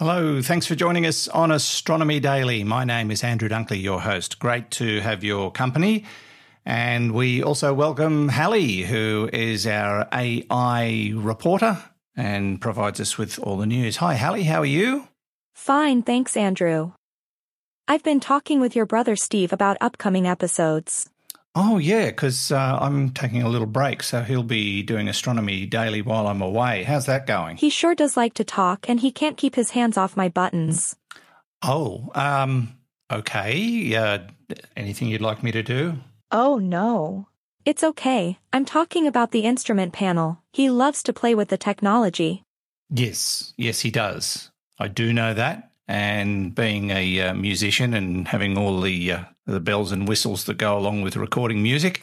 Hello, thanks for joining us on Astronomy Daily. My name is Andrew Dunkley, your host. Great to have your company. And we also welcome Halley, who is our AI reporter and provides us with all the news. Hi, Halley, how are you? Fine, thanks, Andrew. I've been talking with your brother Steve about upcoming episodes. Oh, yeah, because uh, I'm taking a little break, so he'll be doing Astronomy Daily while I'm away. How's that going? He sure does like to talk, and he can't keep his hands off my buttons. Oh, um, okay. Uh, anything you'd like me to do? Oh, no. It's okay. I'm talking about the instrument panel. He loves to play with the technology. Yes, yes, he does. I do know that. And being a uh, musician and having all the uh, the bells and whistles that go along with recording music,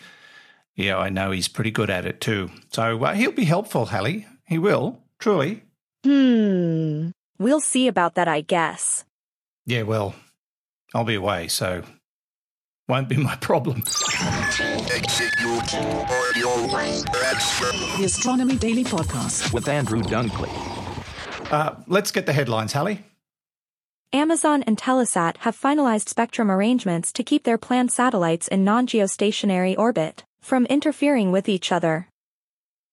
yeah, I know he's pretty good at it too. So uh, he'll be helpful, Halley. He will, truly. Hmm. We'll see about that, I guess. Yeah, well, I'll be away, so won't be my problem. The Astronomy Daily Podcast. with Andrew Dunkley. Uh, let's get the headlines, Halley. Amazon and Telesat have finalized spectrum arrangements to keep their planned satellites in non-geostationary orbit from interfering with each other.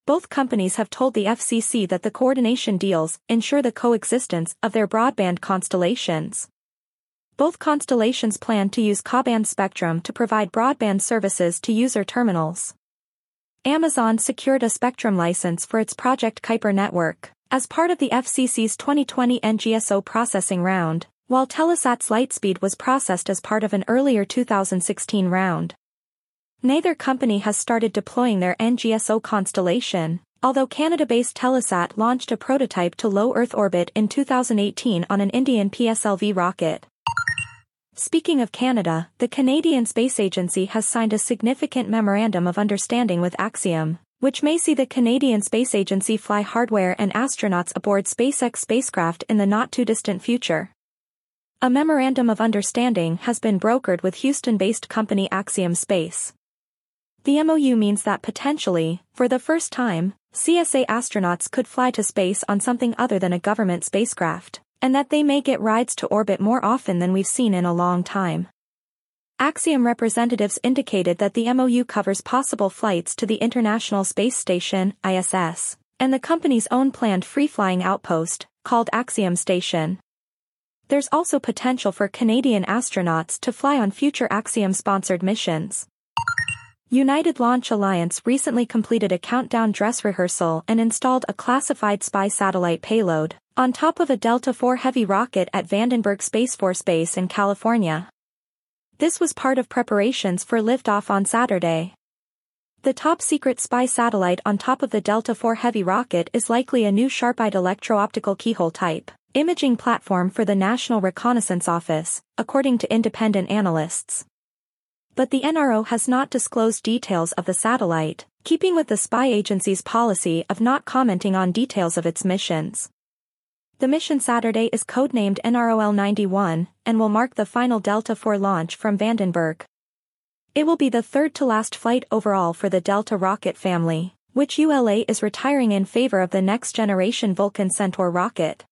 Both companies have told the FCC that the coordination deals ensure the coexistence of their broadband constellations. Both constellations plan to use Ka-band spectrum to provide broadband services to user terminals. Amazon secured a spectrum license for its Project Kuiper network as part of the FCC's 2020 NGSO processing round, while Telesat's Lightspeed was processed as part of an earlier 2016 round. Neither company has started deploying their NGSO constellation, although Canada-based Telesat launched a prototype to low Earth orbit in 2018 on an Indian PSLV rocket. Speaking of Canada, the Canadian Space Agency has signed a significant memorandum of understanding with Axiom, which may see the Canadian Space Agency fly hardware and astronauts aboard SpaceX spacecraft in the not-too-distant future. A memorandum of understanding has been brokered with Houston-based company Axiom Space. The MOU means that potentially, for the first time, CSA astronauts could fly to space on something other than a government spacecraft, and that they may get rides to orbit more often than we've seen in a long time. Axiom representatives indicated that the MOU covers possible flights to the International Space Station, ISS, and the company's own planned free-flying outpost, called Axiom Station. There's also potential for Canadian astronauts to fly on future Axiom-sponsored missions. United Launch Alliance recently completed a countdown dress rehearsal and installed a classified spy satellite payload on top of a Delta IV Heavy rocket at Vandenberg Space Force Base in California. This was part of preparations for liftoff on Saturday. The top-secret spy satellite on top of the Delta IV Heavy rocket is likely a new sharp-eyed electro-optical keyhole type, imaging platform for the National Reconnaissance Office, according to independent analysts. But the NRO has not disclosed details of the satellite, keeping with the spy agency's policy of not commenting on details of its missions. The mission Saturday is codenamed NROL-91 and will mark the final Delta IV launch from Vandenberg. It will be the third to last flight overall for the Delta rocket family, which ULA is retiring in favor of the next-generation Vulcan Centaur rocket.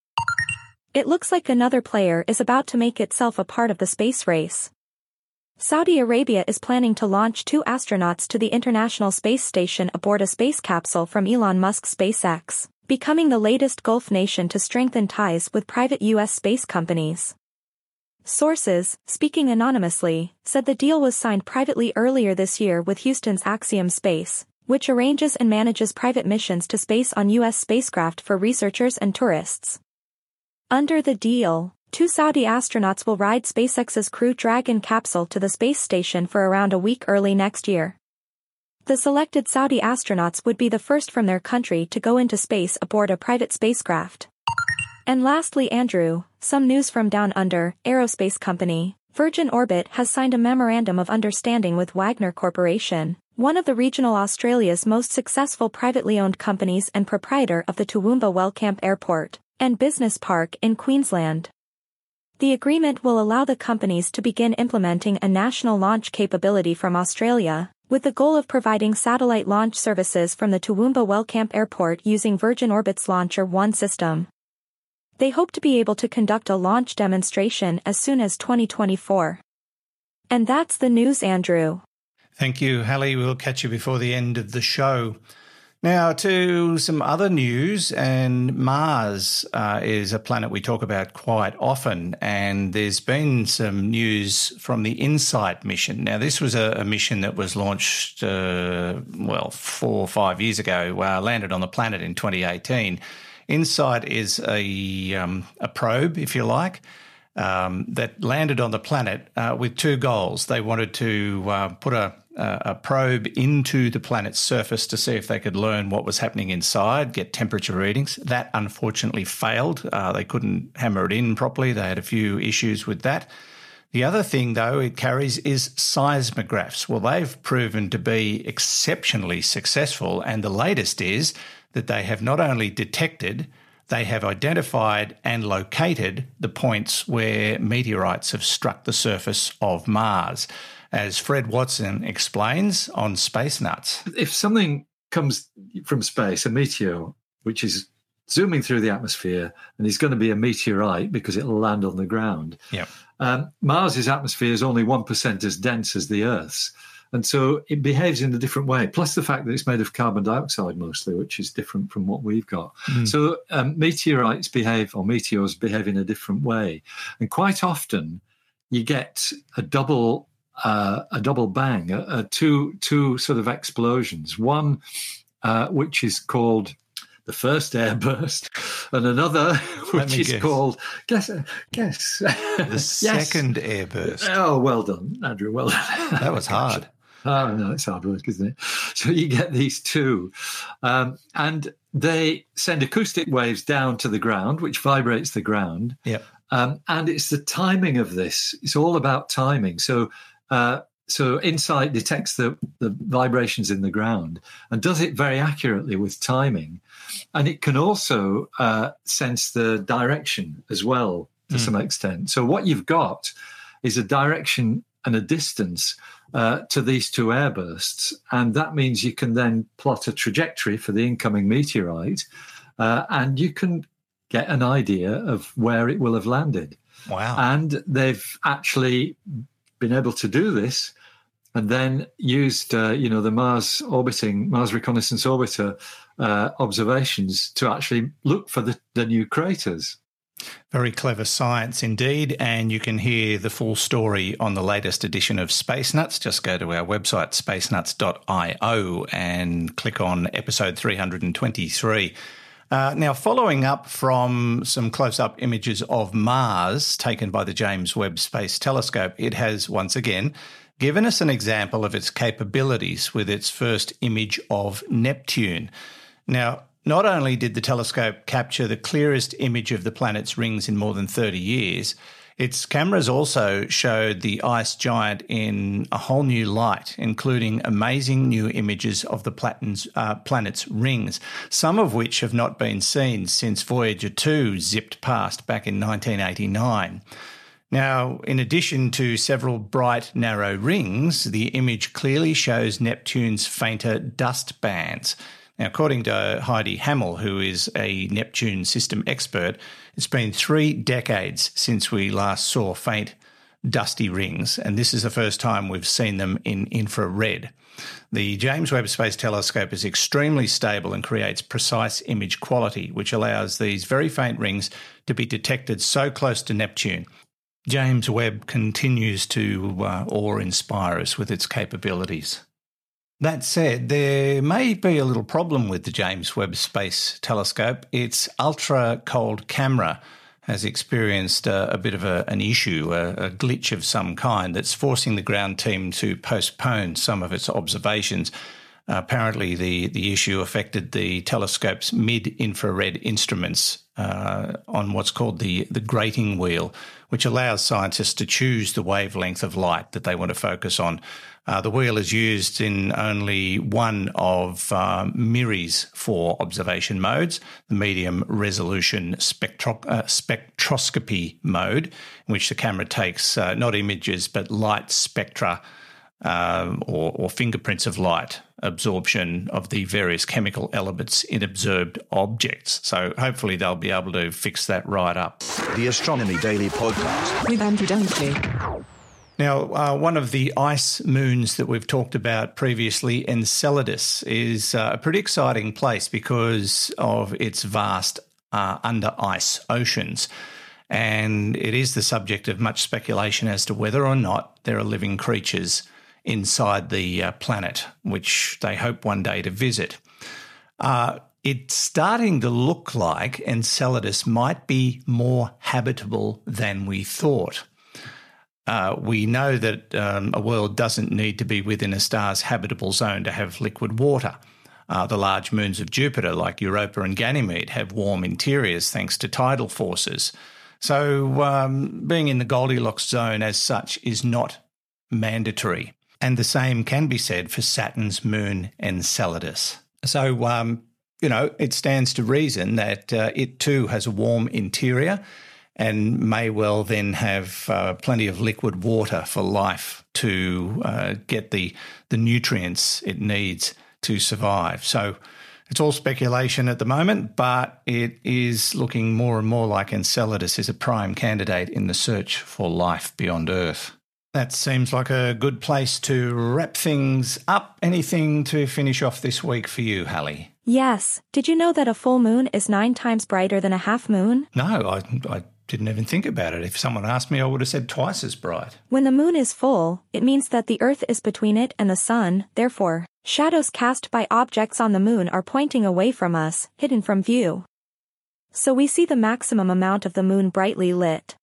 It looks like another player is about to make itself a part of the space race. Saudi Arabia is planning to launch two astronauts to the International Space Station aboard a space capsule from Elon Musk's SpaceX becoming the latest Gulf nation to strengthen ties with private U.S. space companies. Sources, speaking anonymously, said the deal was signed privately earlier this year with Houston's Axiom Space, which arranges and manages private missions to space on U.S. spacecraft for researchers and tourists. Under the deal, two Saudi astronauts will ride SpaceX's Crew Dragon capsule to the space station for around a week early next year. The selected Saudi astronauts would be the first from their country to go into space aboard a private spacecraft. And lastly Andrew, some news from Down Under, aerospace company, Virgin Orbit has signed a memorandum of understanding with Wagner Corporation, one of the regional Australia's most successful privately owned companies and proprietor of the Toowoomba Wellcamp Airport and Business Park in Queensland. The agreement will allow the companies to begin implementing a national launch capability from Australia, with the goal of providing satellite launch services from the Toowoomba Wellcamp Airport using Virgin Orbit's Launcher 1 system. They hope to be able to conduct a launch demonstration as soon as 2024. And that's the news, Andrew. Thank you, Halley. We'll catch you before the end of the show. Now, to some other news, and Mars uh, is a planet we talk about quite often, and there's been some news from the InSight mission. Now, this was a, a mission that was launched, uh, well, four or five years ago, uh, landed on the planet in 2018. InSight is a, um, a probe, if you like. Um, that landed on the planet uh, with two goals. They wanted to uh, put a a probe into the planet's surface to see if they could learn what was happening inside, get temperature readings. That unfortunately failed. Uh, they couldn't hammer it in properly. They had a few issues with that. The other thing, though, it carries is seismographs. Well, they've proven to be exceptionally successful. And the latest is that they have not only detected, they have identified and located the points where meteorites have struck the surface of Mars as Fred Watson explains on Space Nuts. If something comes from space, a meteor, which is zooming through the atmosphere and is going to be a meteorite because it'll land on the ground. Yeah. Um, Mars's atmosphere is only 1% as dense as the Earth's. And so it behaves in a different way. Plus the fact that it's made of carbon dioxide mostly, which is different from what we've got. Mm. So um, meteorites behave, or meteors behave in a different way. And quite often you get a double uh, a double bang, a, a two two sort of explosions. One uh, which is called the first airburst, and another which is guess. called guess guess the yes. second airburst. Oh, well done, Andrew. Well done. That was hard. Oh no, it's hard work, isn't it? So you get these two, um, and they send acoustic waves down to the ground, which vibrates the ground. Yeah. Um, and it's the timing of this. It's all about timing. So uh, so InSight detects the, the vibrations in the ground and does it very accurately with timing. And it can also uh, sense the direction as well to mm. some extent. So what you've got is a direction and a distance uh, to these two airbursts. And that means you can then plot a trajectory for the incoming meteorite uh, and you can get an idea of where it will have landed. Wow. And they've actually been able to do this and then used, uh, you know, the Mars orbiting, Mars Reconnaissance Orbiter uh, observations to actually look for the, the new craters. Very clever science indeed. And you can hear the full story on the latest edition of Space Nuts. Just go to our website, spacenuts.io, and click on episode 323. Uh, now, following up from some close up images of Mars taken by the James Webb Space Telescope, it has once again given us an example of its capabilities with its first image of Neptune. Now, not only did the telescope capture the clearest image of the planet's rings in more than 30 years, its cameras also showed the ice giant in a whole new light, including amazing new images of the uh, planet's rings, some of which have not been seen since Voyager 2 zipped past back in 1989. Now, in addition to several bright, narrow rings, the image clearly shows Neptune's fainter dust bands. Now, according to Heidi Hammel, who is a Neptune system expert, it's been three decades since we last saw faint, dusty rings, and this is the first time we've seen them in infrared. The James Webb Space Telescope is extremely stable and creates precise image quality, which allows these very faint rings to be detected so close to Neptune. James Webb continues to uh, awe inspire us with its capabilities. That said, there may be a little problem with the James Webb Space Telescope. Its ultra cold camera has experienced a, a bit of a, an issue, a, a, glitch of some kind that's forcing the ground team to postpone some of its observations. Uh, apparently, the, the issue affected the telescope's mid infrared instruments uh, on what's called the, the grating wheel, which allows scientists to choose the wavelength of light that they want to focus on. Uh, the wheel is used in only one of uh, MIRI's four observation modes, the medium resolution spectro- uh, spectroscopy mode, in which the camera takes uh, not images but light spectra um, or, or, fingerprints of light absorption of the various chemical elements in observed objects. So hopefully they'll be able to fix that right up. The Astronomy Daily Podcast. With Andrew Dunkley. Now, uh, one of the ice moons that we've talked about previously, Enceladus, is uh, a pretty exciting place because of its vast uh, under ice oceans. And it is the subject of much speculation as to whether or not there are living creatures inside the uh, planet, which they hope one day to visit. Uh, it's starting to look like Enceladus might be more habitable than we thought. Uh, we know that um, a world doesn't need to be within a star's habitable zone to have liquid water. Uh, the large moons of Jupiter, like Europa and Ganymede, have warm interiors thanks to tidal forces. So, um, being in the Goldilocks zone as such is not mandatory. And the same can be said for Saturn's moon Enceladus. So, um, you know, it stands to reason that uh, it too has a warm interior and may well then have uh, plenty of liquid water for life to uh, get the the nutrients it needs to survive. So it's all speculation at the moment, but it is looking more and more like Enceladus is a prime candidate in the search for life beyond Earth. That seems like a good place to wrap things up. Anything to finish off this week for you, Halley? Yes. Did you know that a full moon is nine times brighter than a half moon? No, I, I didn't even think about it. If someone asked me, I would have said twice as bright. When the moon is full, it means that the Earth is between it and the sun, therefore, shadows cast by objects on the moon are pointing away from us, hidden from view. So we see the maximum amount of the moon brightly lit.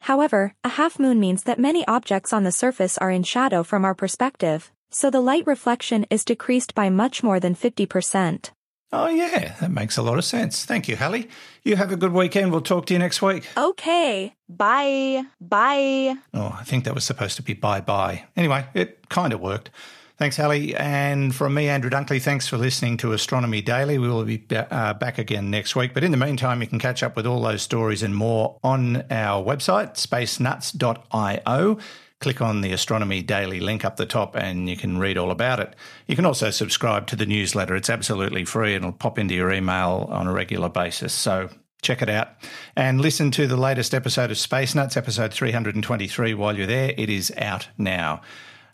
However, a half moon means that many objects on the surface are in shadow from our perspective, so the light reflection is decreased by much more than 50%. Oh, yeah, that makes a lot of sense. Thank you, Halley. You have a good weekend. We'll talk to you next week. Okay. Bye. Bye. Oh, I think that was supposed to be bye bye. Anyway, it kind of worked. Thanks, Halley. And from me, Andrew Dunkley, thanks for listening to Astronomy Daily. We will be uh, back again next week. But in the meantime, you can catch up with all those stories and more on our website, spacenuts.io. Click on the Astronomy Daily link up the top and you can read all about it. You can also subscribe to the newsletter. It's absolutely free and it'll pop into your email on a regular basis. So check it out and listen to the latest episode of Space Nuts, episode 323, while you're there. It is out now.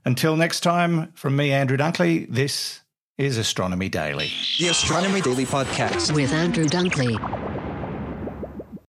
Until next time, from me, Andrew Dunkley, this is Astronomy Daily. The Astronomy Daily Podcast. With Andrew Dunkley.